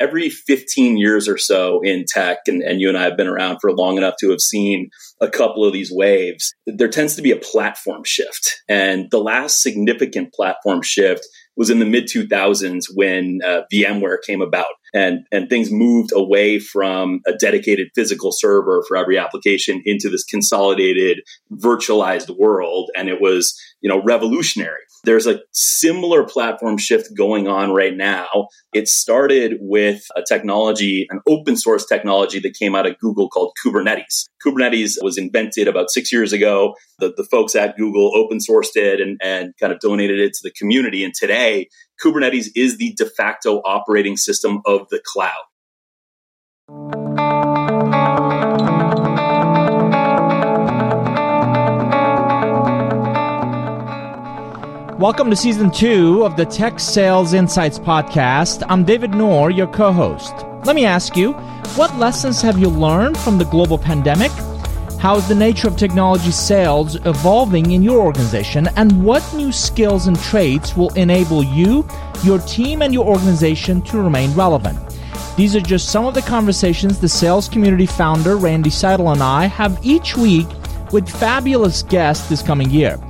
every 15 years or so in tech, and, and you and I have been around for long enough to have seen a couple of these waves, there tends to be a platform shift. And the last significant platform shift was in the mid 2000s when uh, VMware came about and, and things moved away from a dedicated physical server for every application into this consolidated virtualized world. And it was, you know, revolutionary. There's a similar platform shift going on right now. It started with a technology, an open source technology that came out of Google called Kubernetes. Kubernetes was invented about six years ago. The, the folks at Google open sourced it and, and kind of donated it to the community. And today, Kubernetes is the de facto operating system of the cloud. Welcome to season two of the Tech Sales Insights podcast. I'm David Nour, your co host. Let me ask you what lessons have you learned from the global pandemic? How is the nature of technology sales evolving in your organization? And what new skills and traits will enable you, your team, and your organization to remain relevant? These are just some of the conversations the sales community founder Randy Seidel and I have each week with fabulous guests this coming year.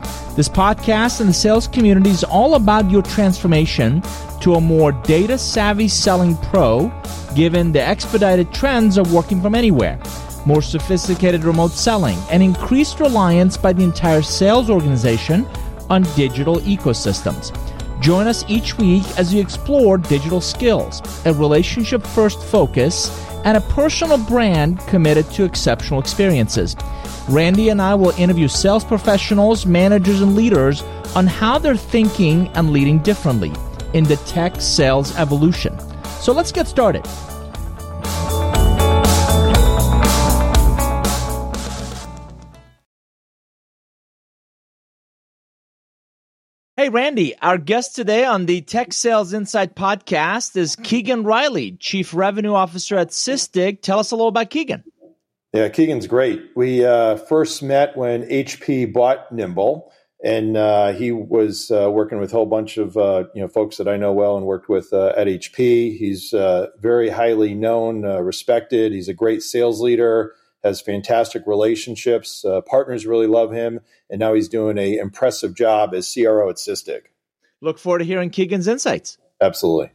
This podcast and the sales community is all about your transformation to a more data savvy selling pro, given the expedited trends of working from anywhere, more sophisticated remote selling, and increased reliance by the entire sales organization on digital ecosystems. Join us each week as we explore digital skills, a relationship first focus, and a personal brand committed to exceptional experiences. Randy and I will interview sales professionals, managers, and leaders on how they're thinking and leading differently in the tech sales evolution. So let's get started. Hey, Randy, our guest today on the Tech Sales Insight podcast is Keegan Riley, Chief Revenue Officer at Sysdig. Tell us a little about Keegan. Yeah, Keegan's great. We uh, first met when HP bought Nimble, and uh, he was uh, working with a whole bunch of uh, you know folks that I know well and worked with uh, at HP. He's uh, very highly known, respected. He's a great sales leader. Has fantastic relationships. Uh, partners really love him, and now he's doing a impressive job as CRO at Sysdig. Look forward to hearing Keegan's insights. Absolutely.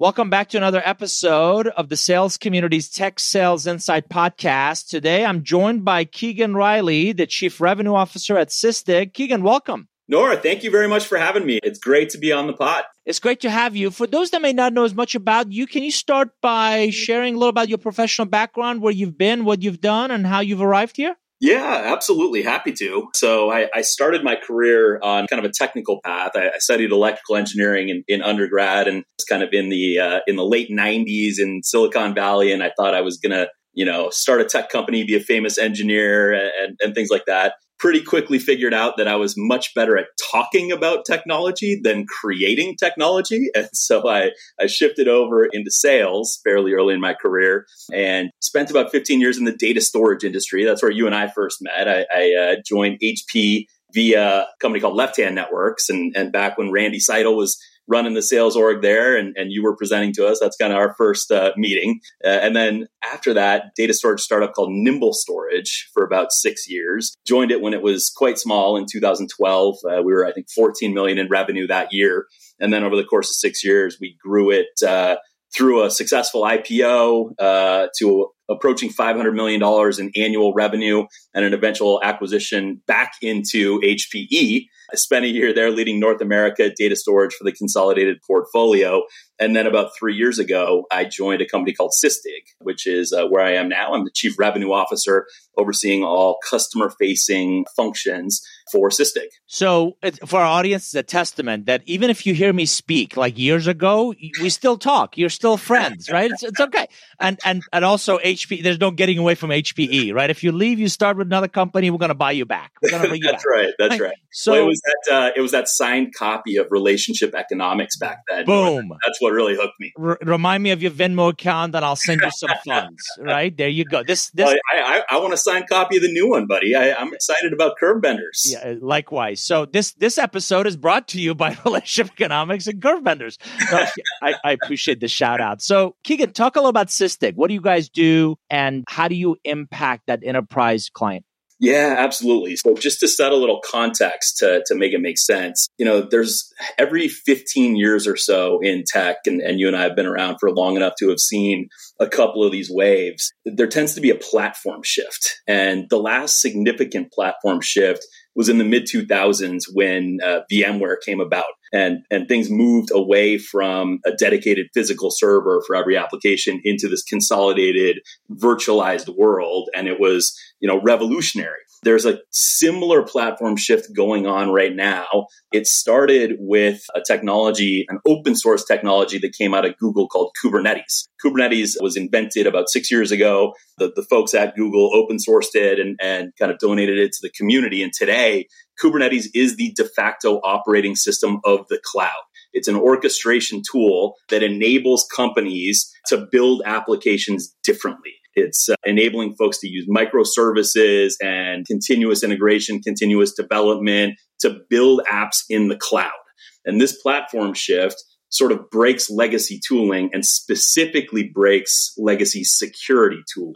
Welcome back to another episode of the Sales Community's Tech Sales Insight podcast. Today I'm joined by Keegan Riley, the Chief Revenue Officer at Sysdig. Keegan, welcome. Nour, thank you very much for having me. It's great to be on the pod. It's great to have you. For those that may not know as much about you, can you start by sharing a little about your professional background, where you've been, what you've done, and how you've arrived here? Yeah, absolutely. Happy to. So I, I, started my career on kind of a technical path. I, I studied electrical engineering in, in, undergrad and was kind of in the uh, in the late '90s in Silicon Valley, and I thought I was gonna you know start a tech company, be a famous engineer, and, and things like that pretty quickly figured out that I was much better at talking about technology than creating technology. And so I, I shifted over into sales fairly early in my career and spent about 15 years in the data storage industry. That's where you and I first met. I, I uh, joined HP via a company called LeftHand Networks. And, and back when Randy Seidel was running the sales org there and, and you were presenting to us. That's kind of our first uh, meeting. Uh, and then after that, data storage startup called Nimble Storage for about six years. Joined it when it was quite small in 2012. Uh, we were, I think, 14 million in revenue that year. And then over the course of six years, we grew it uh, through a successful IPO uh, to approaching $500 million in annual revenue and an eventual acquisition back into HPE. I spent a year there leading North America data storage for the consolidated portfolio. And then about three years ago, I joined a company called Sysdig, which is uh, where I am now. I'm the chief revenue officer overseeing all customer facing functions for Sysdig. So for our audience, it's a testament that even if you hear me speak like years ago, we still talk. You're still friends, right? It's, it's okay. And, and, and also HP, there's no getting away from HPE, right? If you leave, you start with another company, we're going to buy you back. We're going to bring That's back. right. That's right. So well, it was that, uh, it was that signed copy of relationship economics back then. Boom. That's what what really hooked me. R- remind me of your Venmo account, and I'll send you some funds. Right there, you go. This this. I, I, I want a signed copy of the new one, buddy. I, am excited about curve benders. Yeah, uh, likewise. So this this episode is brought to you by Relationship Economics and Curve Benders. I, I appreciate the shout out. So Keegan, talk a little about Sysdig. What do you guys do, and how do you impact that enterprise client? Yeah, absolutely. So just to set a little context to, to make it make sense, you know, there's every 15 years or so in tech, and, and you and I have been around for long enough to have seen a couple of these waves, there tends to be a platform shift. And the last significant platform shift was in the mid 2000s when uh, VMware came about and, and things moved away from a dedicated physical server for every application into this consolidated virtualized world. And it was, you know, revolutionary. There's a similar platform shift going on right now. It started with a technology, an open source technology that came out of Google called Kubernetes. Kubernetes was invented about six years ago. The, the folks at Google open sourced it and, and kind of donated it to the community. And today, Kubernetes is the de facto operating system of the cloud. It's an orchestration tool that enables companies to build applications differently. It's uh, enabling folks to use microservices and continuous integration, continuous development to build apps in the cloud. And this platform shift sort of breaks legacy tooling and specifically breaks legacy security tooling.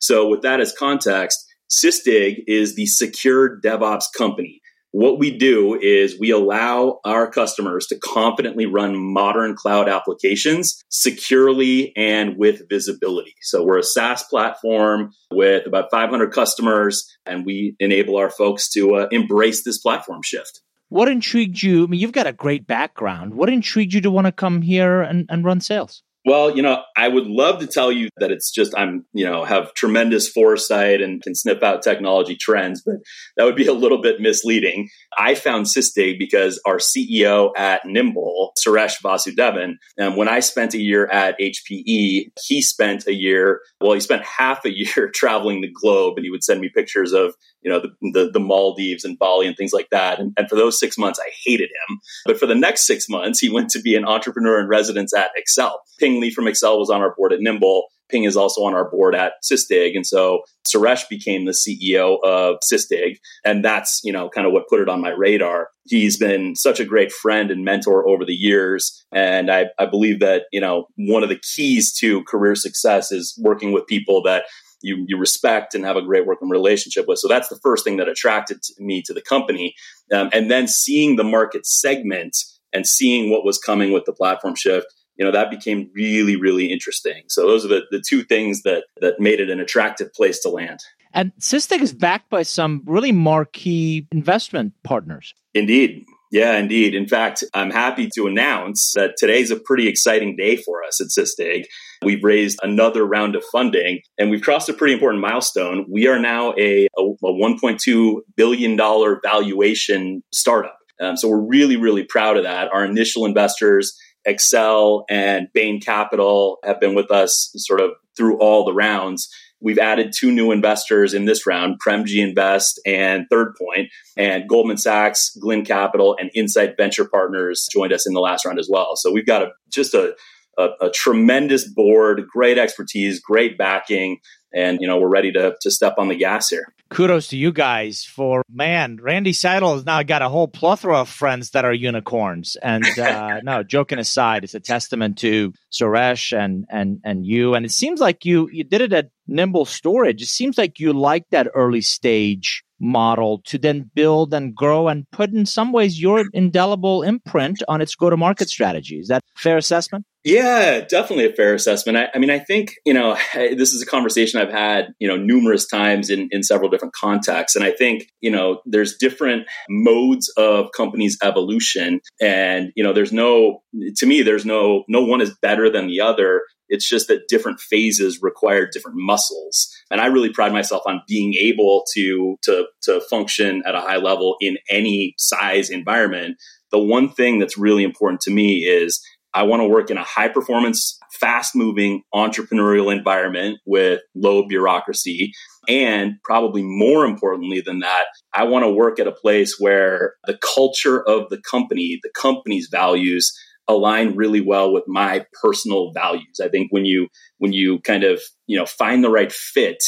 So, with that as context, Sysdig is the secure DevOps company what we do is we allow our customers to confidently run modern cloud applications securely and with visibility. So we're a SaaS platform with about 500 customers, and we enable our folks to uh, embrace this platform shift. What intrigued you? I mean, you've got a great background. What intrigued you to want to come here and, and run sales? Well, you know, I would love to tell you that it's just I'm, you know, have tremendous foresight and can sniff out technology trends, but that would be a little bit misleading. I found Sysdig because our CEO at Nimble, Suresh Vasudevan, and when I spent a year at HPE, he spent a year, well, he spent half a year traveling the globe and he would send me pictures of you know, the, the, the, Maldives and Bali and things like that. And, and for those six months, I hated him. But for the next six months, he went to be an entrepreneur in residence at Accel. Ping Li from Accel was on our board at Nimble. Ping is also on our board at Sysdig. And so Suresh became the CEO of Sysdig. And that's, you know, kind of what put it on my radar. He's been such a great friend and mentor over the years. And I, I believe that, you know, one of the keys to career success is working with people that you you respect and have a great working relationship with. So that's the first thing that attracted me to the company, um, and then seeing the market segment and seeing what was coming with the platform shift. You know that became really really interesting. So those are the, the two things that that made it an attractive place to land. And Sysdig is backed by some really marquee investment partners. Indeed. Yeah, indeed. In fact, I'm happy to announce that today's a pretty exciting day for us at Sysdig. We've raised another round of funding and we've crossed a pretty important milestone. We are now a, a, a $1.2 billion valuation startup. Um, so we're really, really proud of that. Our initial investors, Accel and Bain Capital, have been with us sort of through all the rounds. We've added two new investors in this round, Premji Invest and Third Point, and Goldman Sachs, Glynn Capital, and Insight Venture Partners joined us in the last round as well. So we've got a just a, a, a tremendous board, great expertise, great backing, and you know we're ready to to step on the gas here kudos to you guys for man randy seidel has now got a whole plethora of friends that are unicorns. And uh, no joking aside it's a testament to suresh and and and you. And it seems like you you did it at nimble storage. It seems like you like that early stage model to then build and grow and put in some ways your indelible imprint on its go to market strategy. Is that fair assessment yeah, definitely a fair assessment. I, I, mean, I think, you know, this is a conversation I've had, you know, numerous times in, in several different contexts. And I think, you know, there's different modes of companies' evolution. And, you know, there's no, to me, there's no, no one is better than the other. It's just that different phases require different muscles. And I really pride myself on being able to, to, to function at a high level in any size environment. The one thing that's really important to me is I want to work in a high performance, fast moving entrepreneurial environment with low bureaucracy. And probably more importantly than that, I want to work at a place where the culture of the company, the company's values align really well with my personal values. I think when you when you kind of you know find the right fit,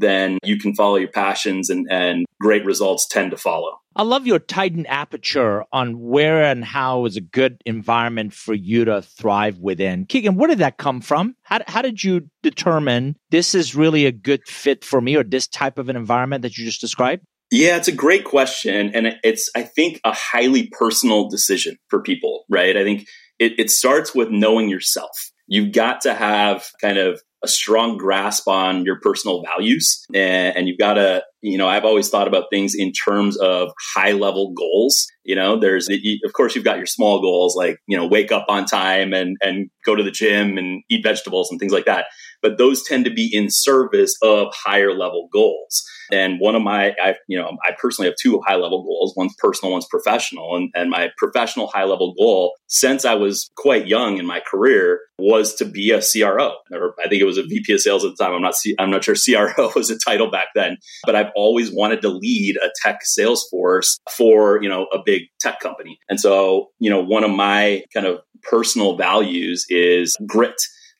then you can follow your passions and, and great results tend to follow. I love your tightened aperture on where and how is a good environment for you to thrive within. Keegan, where did that come from? How, how did you determine this is really a good fit for me or this type of an environment that you just described? Yeah, it's a great question. And it's, I think, a highly personal decision for people, right? I think it, it starts with knowing yourself. You've got to have kind of a strong grasp on your personal values. And, and you've got to you know i've always thought about things in terms of high level goals. You know there's of course you've got your small goals like you know wake up on time and and go to the gym and eat vegetables and things like that but those tend to be in service of higher level goals and one of my, I, you know, I personally have two high level goals. One's personal, one's professional. And, and my professional high level goal since I was quite young in my career was to be a CRO. Or I think it was a VP of sales at the time. I'm not, C- I'm not sure CRO was a title back then, but I've always wanted to lead a tech sales force for, you know, a big tech company. And so, you know, one of my kind of personal values is grit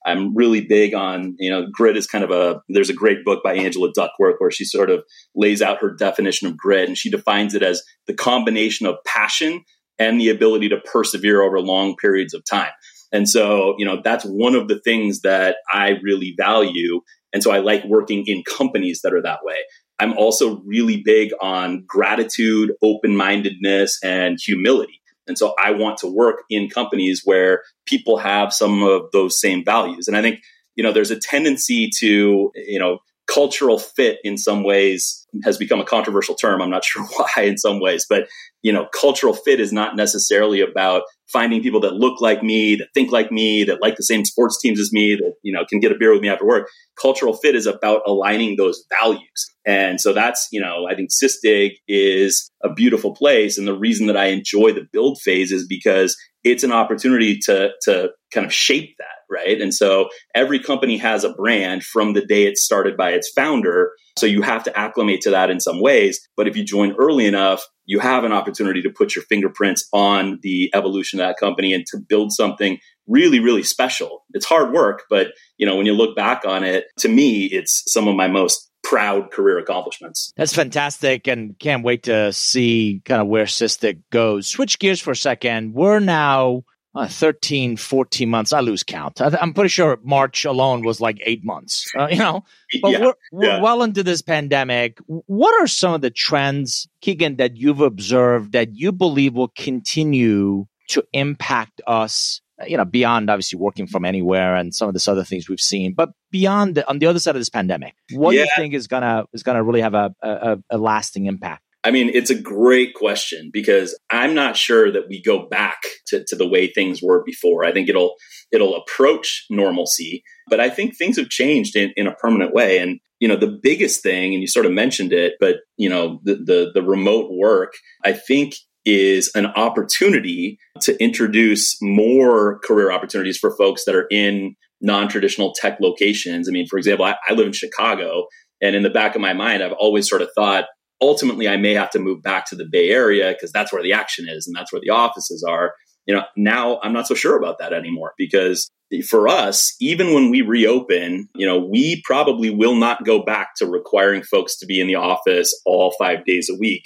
I'm really big on, you know, grit is kind of a, there's a great book by Angela Duckworth where she sort of lays out her definition of grit and she defines it as the combination of passion and the ability to persevere over long periods of time. And so, you know, that's one of the things that I really value. And so I like working in companies that are that way. I'm also really big on gratitude, open mindedness, and humility. And so I want to work in companies where people have some of those same values. And I think, you know, there's a tendency to, you know, cultural fit in some ways has become a controversial term. I'm not sure why in some ways, but you know, cultural fit is not necessarily about finding people that look like me, that think like me, that like the same sports teams as me, that, you know, can get a beer with me after work. Cultural fit is about aligning those values. And so that's, you know, I think Sysdig is a beautiful place. And the reason that I enjoy the build phase is because it's an opportunity to, to kind of shape that, right? And so every company has a brand from the day it's started by its founder. So you have to acclimate to that in some ways. But if you join early enough, you have an opportunity to put your fingerprints on the evolution of that company and to build something really, really special. It's hard work, but you know, when you look back on it, to me, it's some of my most proud career accomplishments. That's fantastic and can't wait to see kind of where Sysdig goes. Switch gears for a second. We're now uh, 13, 14 months. I lose count. I, am pretty sure March alone was like eight months, uh, you know, but yeah, we're, we're yeah. well into this pandemic. What are some of the trends, Keegan, that you've observed that you believe will continue to impact us Uh, you know, beyond obviously working from anywhere and some of this other things we've seen, but beyond the, on the other side of this pandemic, what yeah. do you think is gonna is gonna really have a, a, a lasting impact? I mean, it's a great question because I'm not sure that we go back to, to the way things were before. I think it'll it'll approach normalcy, but I think things have changed in, in a permanent way. And you know, the biggest thing, and you sort of mentioned it, but you know, the the, the remote work, I think is an opportunity to introduce more career opportunities for folks that are in non-traditional tech locations. I mean, for example, I, I live in Chicago, and in the back of my mind, I've always sort of thought ultimately I may have to move back to the Bay Area because that's where the action is and that's where the offices are. You know, now I'm not so sure about that anymore because for us, even when we reopen, you know, we probably will not go back to requiring folks to be in the office all five days a week.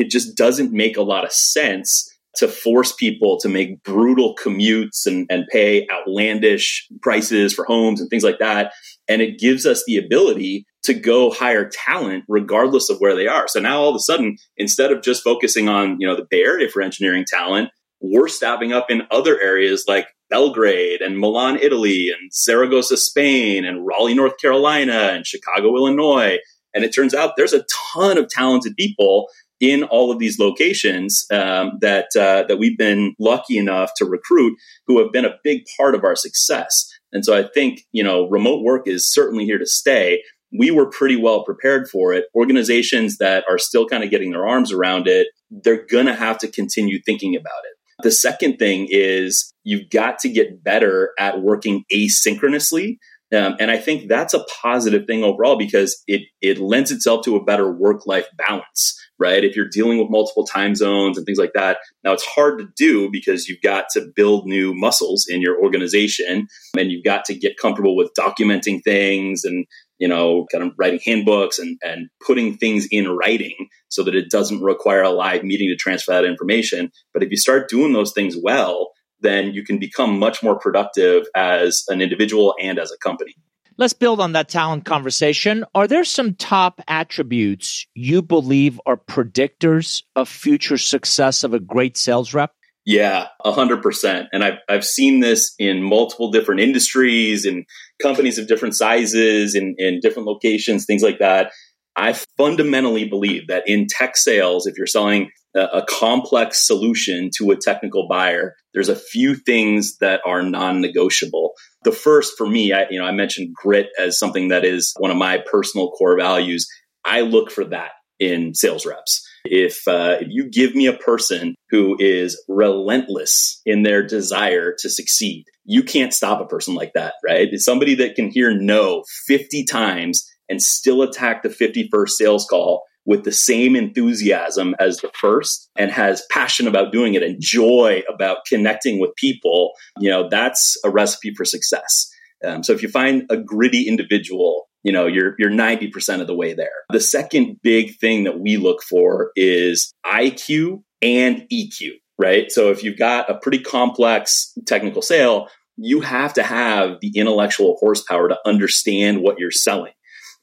It just doesn't make a lot of sense to force people to make brutal commutes and, and pay outlandish prices for homes and things like that. And it gives us the ability to go hire talent regardless of where they are. So now all of a sudden, instead of just focusing on, you know, the Bay Area for engineering talent, we're staffing up in other areas like Belgrade and Milan, Italy and Zaragoza, Spain and Raleigh, North Carolina and Chicago, Illinois. And it turns out there's a ton of talented people in all of these locations um, that uh, that we've been lucky enough to recruit who have been a big part of our success. And so I think you know remote work is certainly here to stay. We were pretty well prepared for it. Organizations that are still kind of getting their arms around it, they're going to have to continue thinking about it. The second thing is you've got to get better at working asynchronously. Um, and I think that's a positive thing overall because it, it lends itself to a better work life balance right? If you're dealing with multiple time zones and things like that, now it's hard to do because you've got to build new muscles in your organization and you've got to get comfortable with documenting things and you know, kind of writing handbooks and, and putting things in writing so that it doesn't require a live meeting to transfer that information. But if you start doing those things well, then you can become much more productive as an individual and as a company. Let's build on that talent conversation. Are there some top attributes you believe are predictors of future success of a great sales rep? Yeah, a hundred percent. And I've, I've seen this in multiple different industries and companies of different sizes and in different locations, things like that. I fundamentally believe that in tech sales, if you're selling a, complex solution to a technical buyer, there's a few things that are non-negotiable. The first for me, I, you know, I mentioned grit as something that is one of my personal core values. I look for that in sales reps. If uh, if you give me a person who is relentless in their desire to succeed, you can't stop a person like that, right? It's somebody that can hear no 50 times and still attack the 51st sales call with the same enthusiasm as the first and has passion about doing it and joy about connecting with people, you know, that's a recipe for success. Um, so if you find a gritty individual you know you're you're 90% of the way there. The second big thing that we look for is iq and eq right? So if you've got a pretty complex technical sale you have to have the intellectual horsepower to understand what you're selling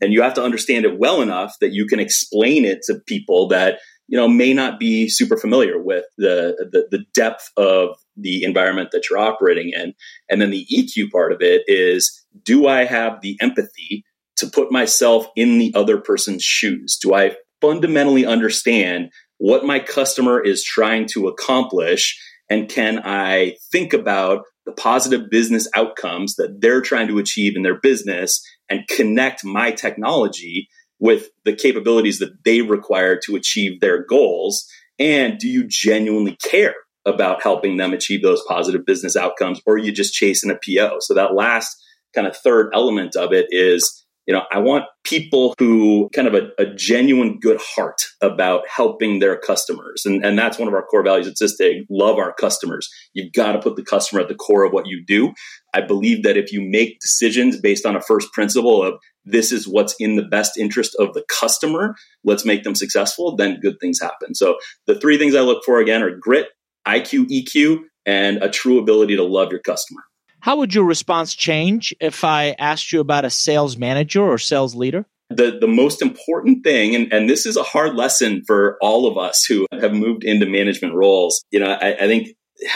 and you have to understand it well enough that you can explain it to people that you know may not be super familiar with the, the, the depth of the environment that you're operating in and then the eq part of it is do i have the empathy to put myself in the other person's shoes? Do I fundamentally understand what my customer is trying to accomplish? And can I think about the positive business outcomes that they're trying to achieve in their business and connect my technology with the capabilities that they require to achieve their goals? And do you genuinely care about helping them achieve those positive business outcomes or are you just chasing a PO? So that last kind of third element of it is you know, I want people who kind of a, a, genuine good heart about helping their customers. And, and that's one of our core values at Sysdig, love our customers. You've got to put the customer at the core of what you do. I believe that if you make decisions based on a first principle of this is what's in the best interest of the customer, let's make them successful, then good things happen. So the three things I look for again are grit, IQ, EQ, and a true ability to love your customer. How would your response change if I asked you about a sales manager or sales leader? The, the most important thing, and, and this is a hard lesson for all of us who have moved into management roles, you know, I, I think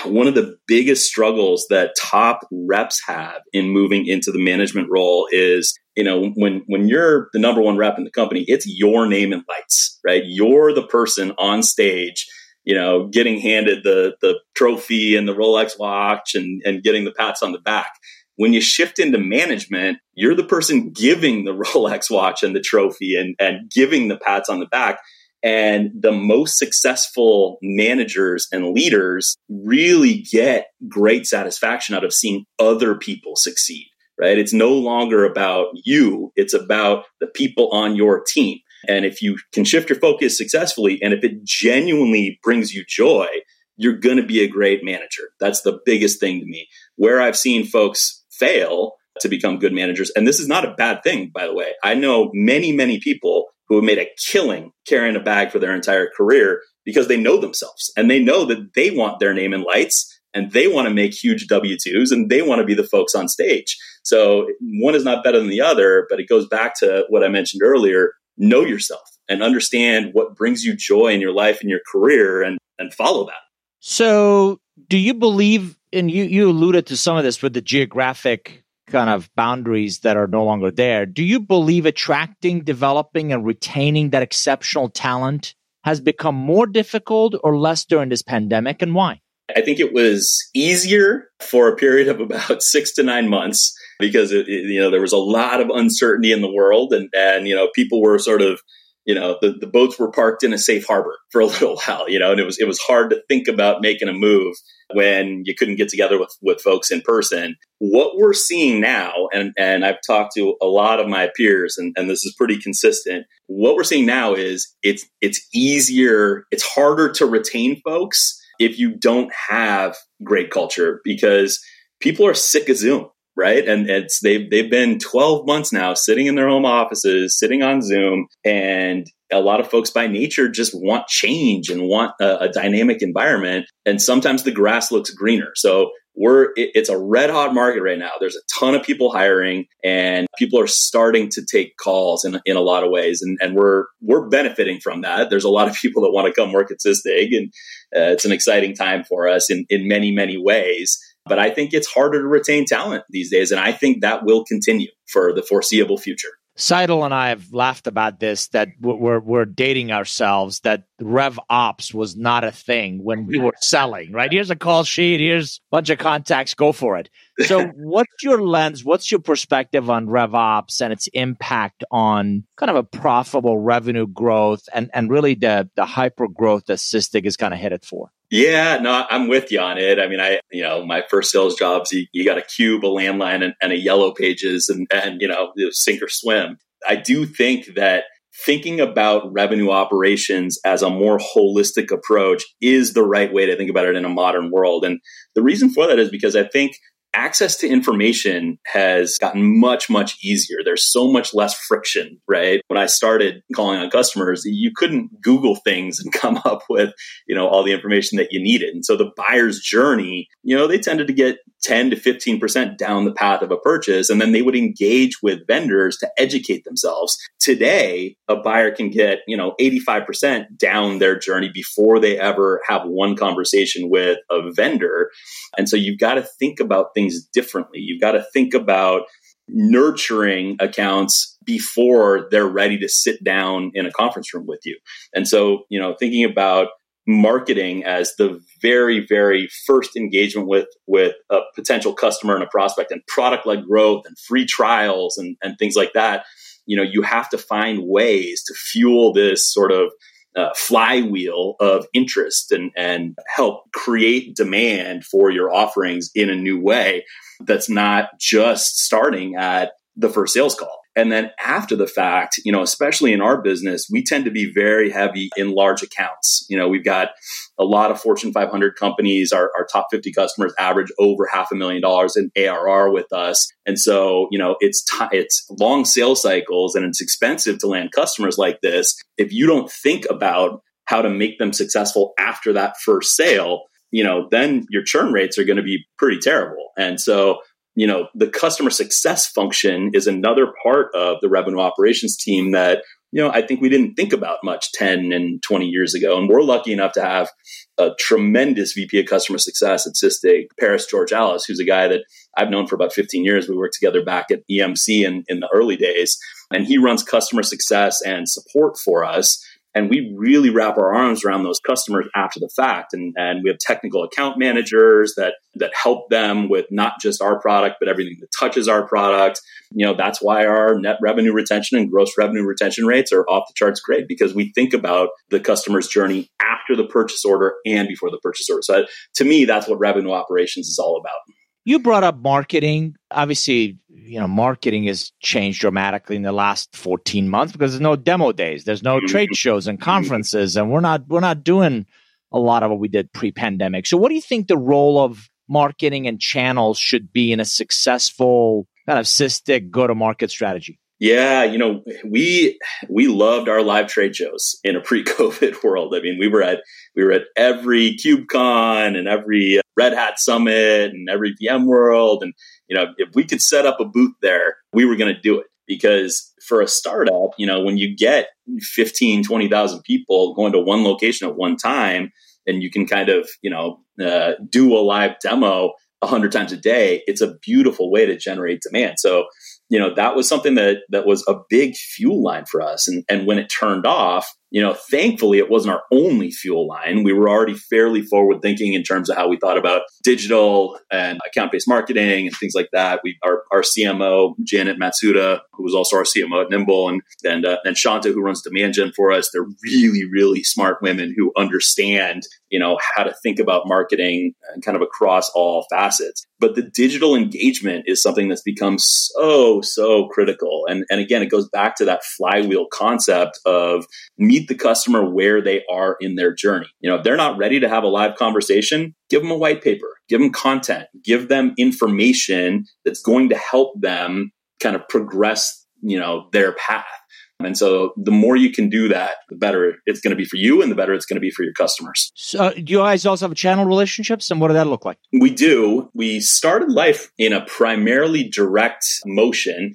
one of the biggest struggles that top reps have in moving into the management role is you know when when you're the number one rep in the company it's your name and lights right you're the person on stage you know, getting handed the the trophy and the Rolex watch and and getting the pats on the back. When you shift into management, you're the person giving the Rolex watch and the trophy and and giving the pats on the back. And the most successful managers and leaders really get great satisfaction out of seeing other people succeed, right? It's no longer about you. It's about the people on your team. And if you can shift your focus successfully, and if it genuinely brings you joy, you're going to be a great manager. That's the biggest thing to me. Where I've seen folks fail to become good managers, and this is not a bad thing, by the way. I know many, many people who have made a killing carrying a bag for their entire career because they know themselves and they know that they want their name in lights and they want to make huge W 2s and they want to be the folks on stage. So one is not better than the other, but it goes back to what I mentioned earlier know yourself and understand what brings you joy in your life and your career and, and follow that. So, do you believe, and you, you alluded to some of this with the geographic kind of boundaries that are no longer there. Do you believe attracting, developing, and retaining that exceptional talent has become more difficult or less during this pandemic, and why? I think it was easier for a period of about six to nine months because it, it, you know there was a lot of uncertainty in the world, and and you know people were sort of you know the, the boats were parked in a safe harbor for a little while, you know, and it was it was hard to think about making a move when you couldn't get together with, with folks in person. What we're seeing now, and, and I've talked to a lot of my peers, and, and this is pretty consistent. What we're seeing now is it's it's easier, it's harder to retain folks if you don't have great culture because people are sick of Zoom right? And it's they've they've been 12 months now sitting in their home offices, sitting on Zoom, and a lot of folks by nature just want change and want a, a dynamic environment. And sometimes the grass looks greener. So we're it, it's a red hot market right now. There's a ton of people hiring, and people are starting to take calls in in a lot of ways, and and we're we're benefiting from that. There's a lot of people that want to come work at Sysdig, and uh, it's an exciting time for us in in many many ways. But I think it's harder to retain talent these days. And I think that will continue for the foreseeable future. Seidel and I have laughed about this that we're, we're dating ourselves, that Rev Ops was not a thing when we were selling, right? Here's a call sheet, here's a bunch of contacts, go for it. So, what's your lens? What's your perspective on Rev Ops and its impact on kind of a profitable revenue growth and, and really the, the hyper growth that Sysdig is kind of headed for? Yeah, no, I'm with you on it. I mean, I, you know, my first sales jobs, you, you got a cube, a landline, and, and, a yellow pages, and, and, you know, sink or swim. I do think that thinking about revenue operations as a more holistic approach is the right way to think about it in a modern world. And the reason for that is because I think access to information has gotten much, much easier. There's so much less friction, right? When I started calling on customers, you couldn't Google things and come up with, you know, all the information that you needed. And so the buyer's journey, you know, they tended to get 10 to 15% down the path of a purchase. And then they would engage with vendors to educate themselves. Today, a buyer can get, you know, 85% down their journey before they ever have one conversation with a vendor. And so you've got to think about things differently. You've got to think about nurturing accounts before they're ready to sit down in a conference room with you. And so, you know, thinking about marketing as the very very first engagement with with a potential customer and a prospect and product led growth and free trials and, and things like that you know you have to find ways to fuel this sort of uh, flywheel of interest and and help create demand for your offerings in a new way that's not just starting at the first sales call and then after the fact, you know, especially in our business, we tend to be very heavy in large accounts. You know, we've got a lot of Fortune 500 companies. Our, our top 50 customers average over half a million dollars in ARR with us. And so, you know, it's t- it's long sales cycles and it's expensive to land customers like this. If you don't think about how to make them successful after that first sale, you know, then your churn rates are going to be pretty terrible. And so you know, the customer success function is another part of the revenue operations team that, you know, I think we didn't think about much 10 and 20 years ago. And we're lucky enough to have a tremendous VP of customer success at Sysdig, Paris Georgallis, who's a guy that I've known for about 15 years. We worked together back at EMC in, in the early days. And he runs customer success and support for us and we really wrap our arms around those customers after the fact. And, and we have technical account managers that that help them with not just our product but everything that touches our product. You know that's why our net revenue retention and gross revenue retention rates are off the charts great because we think about the customer's journey after the purchase order and before the purchase order. So to me that's what revenue operations is all about. You brought up marketing. Obviously, you know, marketing has changed dramatically in the last 14 months because there's no demo days, there's no mm-hmm. trade shows and mm-hmm. conferences, and we're not we're not doing a lot of what we did pre-pandemic. So what do you think the role of marketing and channels should be in a successful kind of Sysdig go-to-market strategy? Yeah, you know, we we loved our live trade shows in a pre-COVID world. I mean, we were at we were at every KubeCon and every Red Hat Summit and every VMworld, and you know, if we could set up a booth there, we were going to do it because for a startup, you know, when you get 15, 20,000 people going to one location at one time, and you can kind of, you know, uh, do a live demo a hundred times a day, it's a beautiful way to generate demand. So you know, that was something that that was a big fuel line for us. And and when it turned off, you know, thankfully it wasn't our only fuel line. We were already fairly forward thinking in terms of how we thought about digital and account based marketing and things like that. We, our, our CMO, Janet Matsuda, who was also our CMO at Nimble and, and, uh, and Shanta, who runs demand gen for us. They're really, really smart women who understand, you know, how to think about marketing and kind of across all facets. But the digital engagement is something that's become so, so critical. And, and again, it goes back to that flywheel concept of meet the customer where they are in their journey. You know, if they're not ready to have a live conversation, give them a white paper, give them content, give them information that's going to help them kind of progress, you know, their path. And so the more you can do that, the better it's going to be for you and the better it's going to be for your customers. So uh, do you guys also have channel relationships and what does that look like? We do. We started life in a primarily direct motion.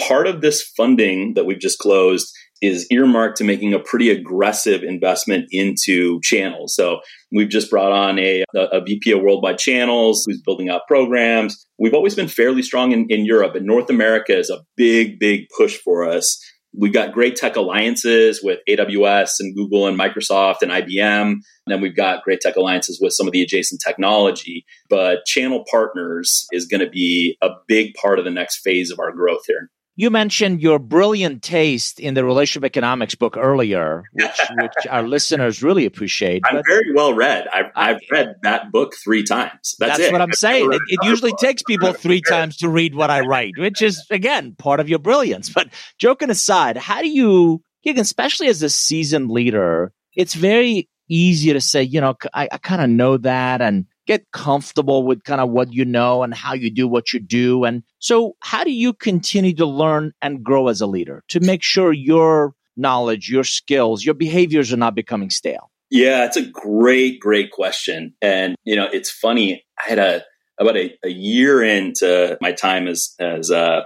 Part of this funding that we've just closed is earmarked to making a pretty aggressive investment into channels. So we've just brought on a, a VP of worldwide channels who's building out programs. We've always been fairly strong in, in Europe, and North America is a big, big push for us. We've got great tech alliances with AWS and Google and Microsoft and IBM. And then we've got great tech alliances with some of the adjacent technology. But channel partners is going to be a big part of the next phase of our growth here. You mentioned your brilliant taste in the relationship economics book earlier, which, which our listeners really appreciate. I'm very well read. I've, I've read that book three times. That's, that's what I'm saying. It, it usually takes people three times to read what I write, which is, again, part of your brilliance. But joking aside, how do you, especially as a seasoned leader, it's very easy to say, you know, I, I kind of know that and get comfortable with kind of what you know and how you do what you do. And so, how do you continue to learn and grow as a leader to make sure your knowledge, your skills, your behaviors are not becoming stale? Yeah, it's a great, great question. And, you know, it's funny. I had a, about a, a year into my time as, as, uh,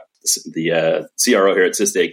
the uh, CRO here at Sysdig,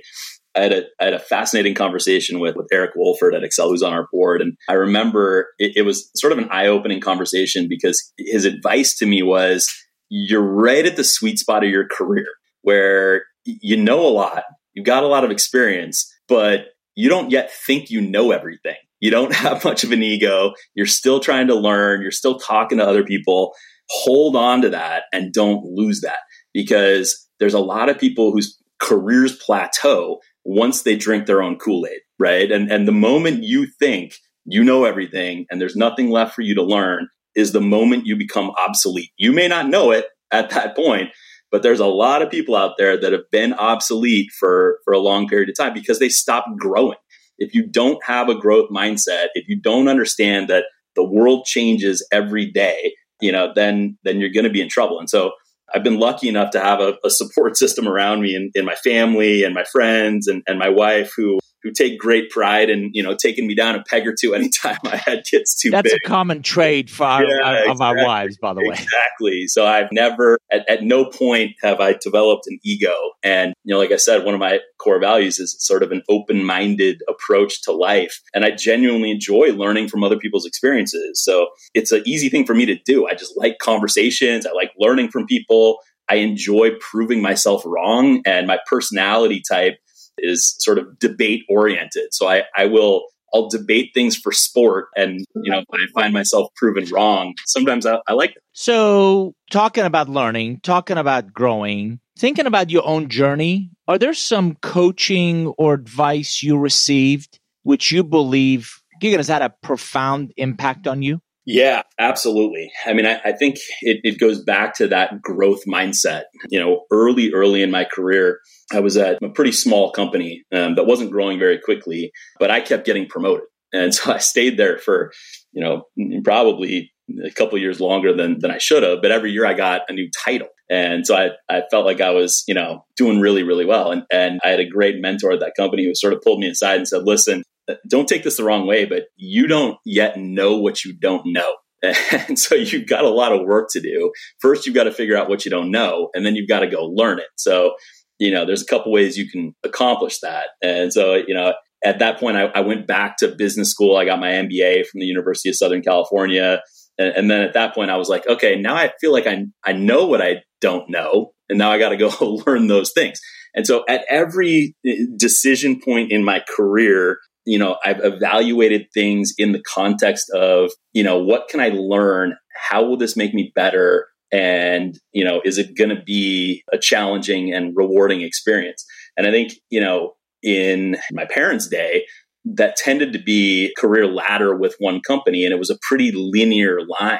I had a I had a fascinating conversation with with Eric Wolford at Accel, who's on our board, and I remember it, it was sort of an eye opening conversation because his advice to me was, "You're right at the sweet spot of your career where you know a lot, you've got a lot of experience, but you don't yet think you know everything. You don't have much of an ego. You're still trying to learn. You're still talking to other people. Hold on to that and don't lose that because there's a lot of people whose careers plateau once they drink their own Kool-Aid, right? And and the moment you think you know everything and there's nothing left for you to learn is the moment you become obsolete. You may not know it at that point, but there's a lot of people out there that have been obsolete for for a long period of time because they stopped growing. If you don't have a growth mindset, if you don't understand that the world changes every day, you know, then then you're going to be in trouble. And so I've been lucky enough to have a, a support system around me in, in, my family and my friends and, and my wife who who take great pride in you know taking me down a peg or two anytime my head gets too That's big. a common trait for our, yeah, our, exactly. of our wives, by the way. Exactly. So I've never, at, at no point, have I developed an ego. And you know, like I said, one of my core values is sort of an open-minded approach to life, and I genuinely enjoy learning from other people's experiences. So it's an easy thing for me to do. I just like conversations. I like learning from people. I enjoy proving myself wrong, and my personality type is sort of debate oriented. So I, I will I'll debate things for sport, and you know, I find myself proven wrong, sometimes I, I like it. So, talking about learning, talking about growing, thinking about your own journey, are there some coaching or advice you received which you believe Keegan has had a profound impact on you? Yeah, absolutely. I mean, I, I think it, it, goes back to that growth mindset. You know, early, early in my career, I was at a pretty small company um, that wasn't growing very quickly, but I kept getting promoted. And so I stayed there for, you know, probably a couple years longer than, than I should have. But every year I got a new title. And so I, I felt like I was, you know, doing really, really well. And, and I had a great mentor at that company who sort of pulled me aside and said, listen, don't take this the wrong way, but you don't yet know what you don't know. And so you've got a lot of work to do. First, you've got to figure out what you don't know, and then you've got to go learn it. So, you know, there's a couple ways you can accomplish that. And so, you know, at that point, I, I went back to business school. I got my MBA from the University of Southern California. And, and, then at that point, I was like, okay, now I feel like I, I know what I don't know. And now I got to go learn those things. And so at every uh, decision point in my career, you know, I've evaluated things in the context of, you know, what can I learn? How will this make me better? And, you know, is it going to be a challenging and rewarding experience? And I think, you know, in my parents' day, that tended to be career ladder with one company and it was a pretty linear line.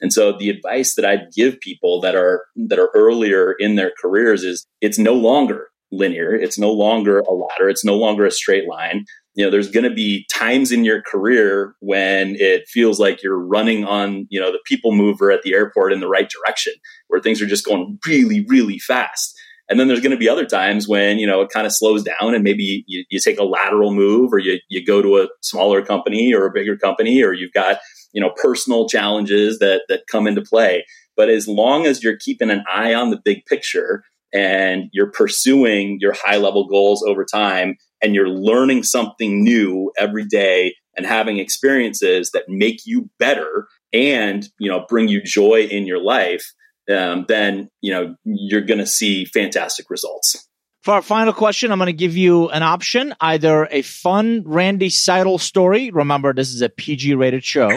And so the advice that I'd give people that are that are earlier in their careers is it's no longer linear, it's no longer a ladder, it's no longer a straight line. You know, there's going to be times in your career when it feels like you're running on, you know, the people mover at the airport in the right direction, where things are just going really, really fast. And then there's going to be other times when, you know, it kind of slows down and maybe you, you take a lateral move or you, you go to a smaller company or a bigger company or you've got, you know, personal challenges that, that come into play. But as long as you're keeping an eye on the big picture and you're pursuing your high level goals over time and you're learning something new every day and having experiences that make you better and, you know, bring you joy in your life, um, then you know you're going to see fantastic results. For our final question, I'm going to give you an option: either a fun Randy Seidel story. Remember, this is a PG-rated show,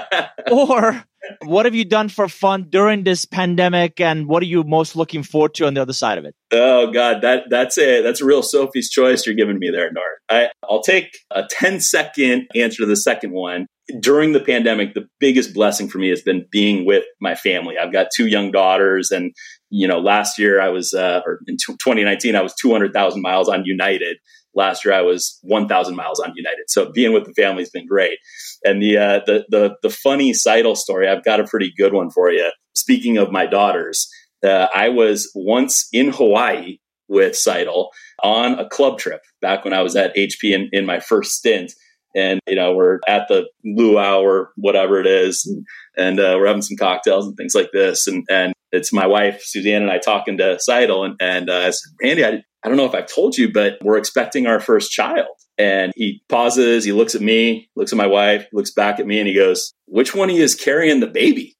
or what have you done for fun during this pandemic, and what are you most looking forward to on the other side of it? Oh God, that that's a that's a real Sophie's choice you're giving me there, Nour. I, I'll take a 10 second answer to the second one during the pandemic, the biggest blessing for me has been being with my family. I've got two young daughters, and you know, last year I was, uh, or in 2019, I was 200,000 miles on United. Last year I was 1,000 miles on United. So being with the family has been great. And the uh, the the the funny Seidel story, I've got a pretty good one for you. Speaking of my daughters, uh, I was once in Hawaii with Seidel on a club trip back when I was at HP in, in my first stint and you know we're at the luau or whatever it is and, and uh, we're having some cocktails and things like this and and it's my wife suzanne and i talking to seidel and, and uh, i said randy I, I don't know if i've told you but we're expecting our first child and he pauses he looks at me looks at my wife looks back at me and he goes which one of you is carrying the baby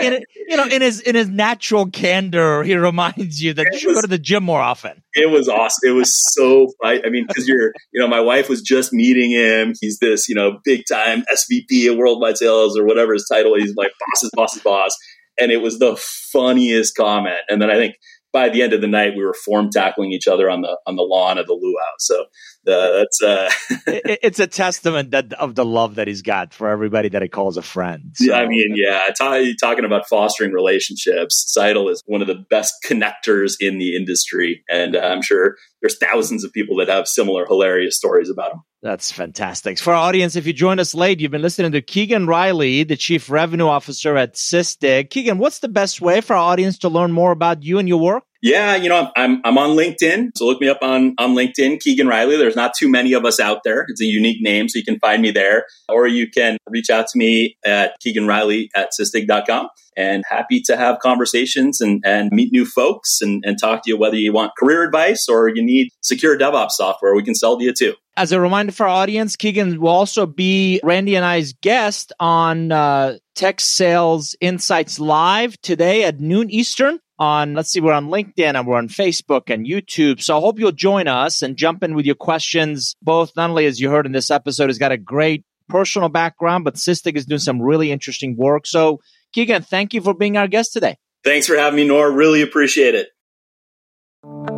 in, you know, in his in his natural candor, he reminds you that it you should was, go to the gym more often. It was awesome. It was so. I, I mean, because you're, you know, my wife was just meeting him. He's this, you know, big time SVP of worldwide sales or whatever his title. He's my boss's boss's boss, and it was the funniest comment. And then I think by the end of the night, we were form tackling each other on the on the lawn of the luau. So that's uh, it, it's a testament that of the love that he's got for everybody that he calls a friend. So. I mean, yeah, t- talking about fostering relationships, Seidel is one of the best connectors in the industry, and uh, I'm sure there's thousands of people that have similar hilarious stories about him. That's fantastic. For our audience, if you joined us late, you've been listening to Keegan Riley, the Chief Revenue Officer at Sysdig. Keegan, what's the best way for our audience to learn more about you and your work? Yeah, you know, I'm I'm on LinkedIn, so look me up on on LinkedIn, Keegan Riley. There's not too many of us out there. It's a unique name, so you can find me there, or you can reach out to me at Keegan Riley at Sysdig.com. And happy to have conversations and, and meet new folks and, and talk to you whether you want career advice or you need secure DevOps software. We can sell to you too. As a reminder for our audience, Keegan will also be Randy and I's guest on uh, Tech Sales Insights Live today at noon Eastern on, let's see, we're on LinkedIn and we're on Facebook and YouTube. So I hope you'll join us and jump in with your questions. Both, not only as you heard in this episode, has got a great personal background, but Sysdig is doing some really interesting work. So, Keegan, thank you for being our guest today. Thanks for having me, Nour. Really appreciate it.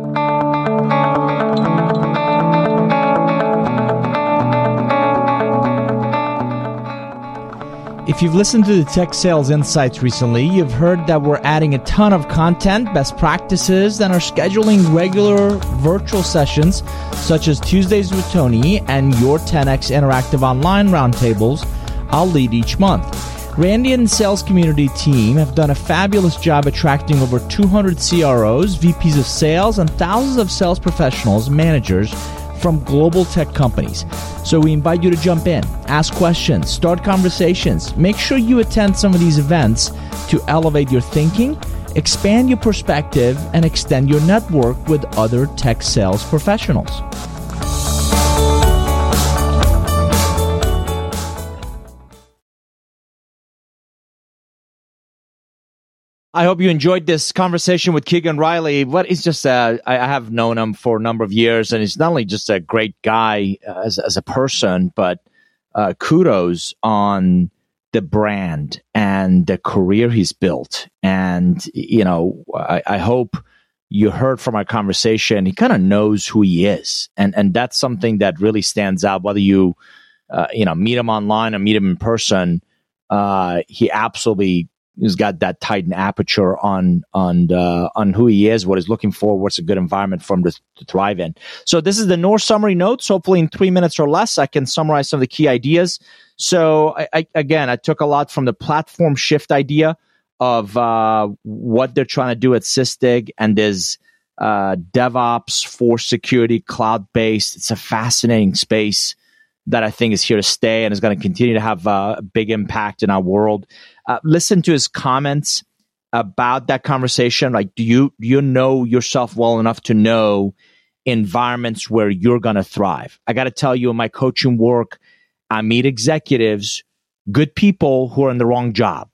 If you've listened to the Tech Sales Insights recently, you've heard that we're adding a ton of content, best practices, and are scheduling regular virtual sessions such as Tuesdays with Tony and your 10x interactive online roundtables I'll lead each month. Randy and the sales community team have done a fabulous job attracting over 200 CROs, VPs of sales, and thousands of sales professionals, managers from global tech companies. So we invite you to jump in, ask questions, start conversations. Make sure you attend some of these events to elevate your thinking, expand your perspective, and extend your network with other tech sales professionals. I hope you enjoyed this conversation with Keegan Riley. What is just, uh, I, I have known him for a number of years, and he's not only just a great guy uh, as, as a person, but uh, kudos on the brand and the career he's built. And, you know, I, I hope you heard from our conversation, he kind of knows who he is. And, and that's something that really stands out, whether you, uh, you know, meet him online or meet him in person. Uh, he absolutely has got that tightened aperture on on uh, on who he is, what he's looking for, what's a good environment for him to, to, thrive in. So this is the Nour summary notes. Hopefully, in three minutes or less, I can summarize some of the key ideas. So I, I, again, I took a lot from the platform shift idea of uh, what they're trying to do at Sysdig and there's uh, DevOps for security, cloud based. It's a fascinating space that I think is here to stay and is going to continue to have uh, a big impact in our world. Uh, listen to his comments about that conversation. Like, do you you know yourself well enough to know environments where you're going to thrive? I got to tell you, in my coaching work, I meet executives, good people who are in the wrong job.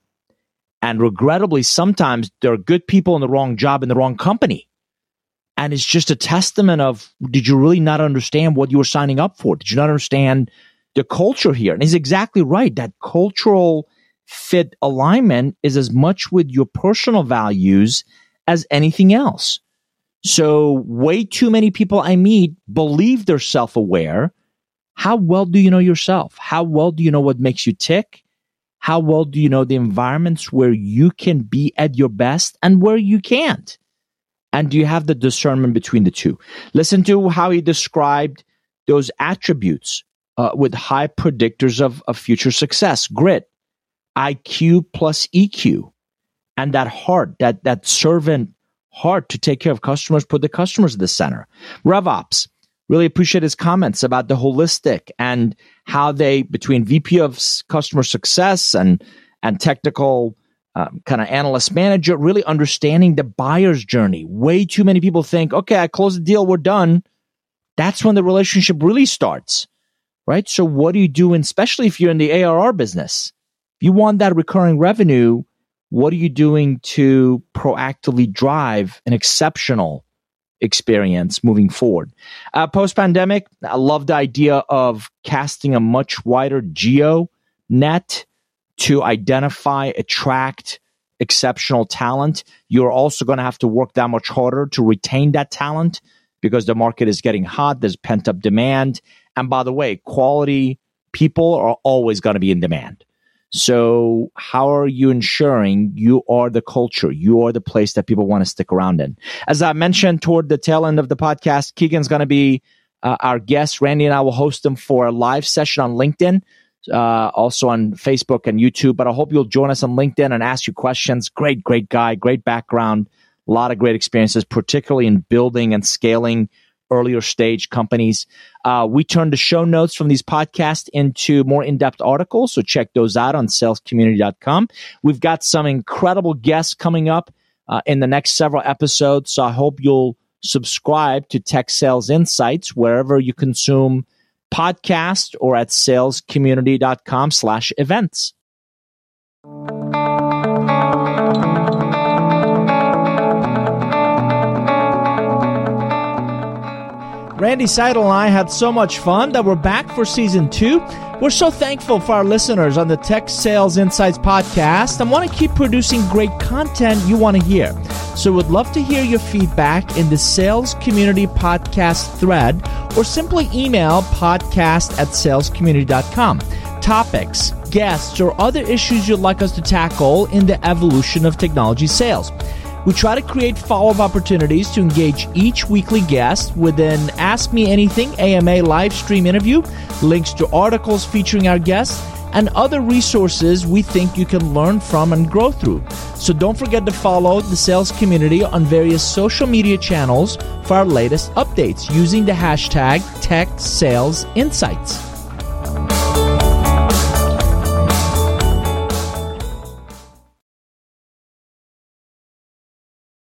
And regrettably, sometimes there are good people in the wrong job in the wrong company. And it's just a testament of did you really not understand what you were signing up for? Did you not understand the culture here? And he's exactly right. That cultural fit alignment is as much with your personal values as anything else. So, way too many people I meet believe they're self aware how well do you know yourself? How well do you know what makes you tick? How well do you know the environments where you can be at your best and where you can't? And do you have the discernment between the two? Listen to how he described those attributes uh, with high predictors of, of future success grit, IQ plus EQ, and that heart, that, that servant heart to take care of customers, put the customers at the center. RevOps, Really appreciate his comments about the holistic and how they, between VP of customer success and, and technical um, kind of analyst manager, really understanding the buyer's journey. Way too many people think, okay, I close the deal, we're done. That's when the relationship really starts, right? So what do you do, especially if you're in the ARR business? You want that recurring revenue, what are you doing to proactively drive an exceptional experience moving forward. Uh, Post pandemic, I love the idea of casting a much wider geo net to identify, attract exceptional talent. You're also going to have to work that much harder to retain that talent because the market is getting hot. There's pent up demand. And by the way, quality people are always going to be in demand. So, how are you ensuring you are the culture? You are the place that people want to stick around in. As I mentioned toward the tail end of the podcast, Keegan's going to be uh, our guest. Randy and I will host him for a live session on LinkedIn, uh, also on Facebook and YouTube. But I hope you'll join us on LinkedIn and ask you questions. Great, great guy, great background, a lot of great experiences, particularly in building and scaling earlier stage companies. Uh, we turn the show notes from these podcasts into more in depth articles. So check those out on salescommunity.com. We've got some incredible guests coming up uh, in the next several episodes. So I hope you'll subscribe to Tech Sales Insights wherever you consume podcast or at salescommunity.com slash events. Randy Seidel and I had so much fun that we're back for season two. We're so thankful for our listeners on the Tech Sales Insights podcast and want to keep producing great content you want to hear. So we'd love to hear your feedback in the Sales Community Podcast thread or simply email podcast at salescommunity.com. Topics, guests, or other issues you'd like us to tackle in the evolution of technology sales. We try to create follow up opportunities to engage each weekly guest with an Ask Me Anything AMA live stream interview, links to articles featuring our guests, and other resources we think you can learn from and grow through. So don't forget to follow the sales community on various social media channels for our latest updates using the hashtag Tech Sales Insights.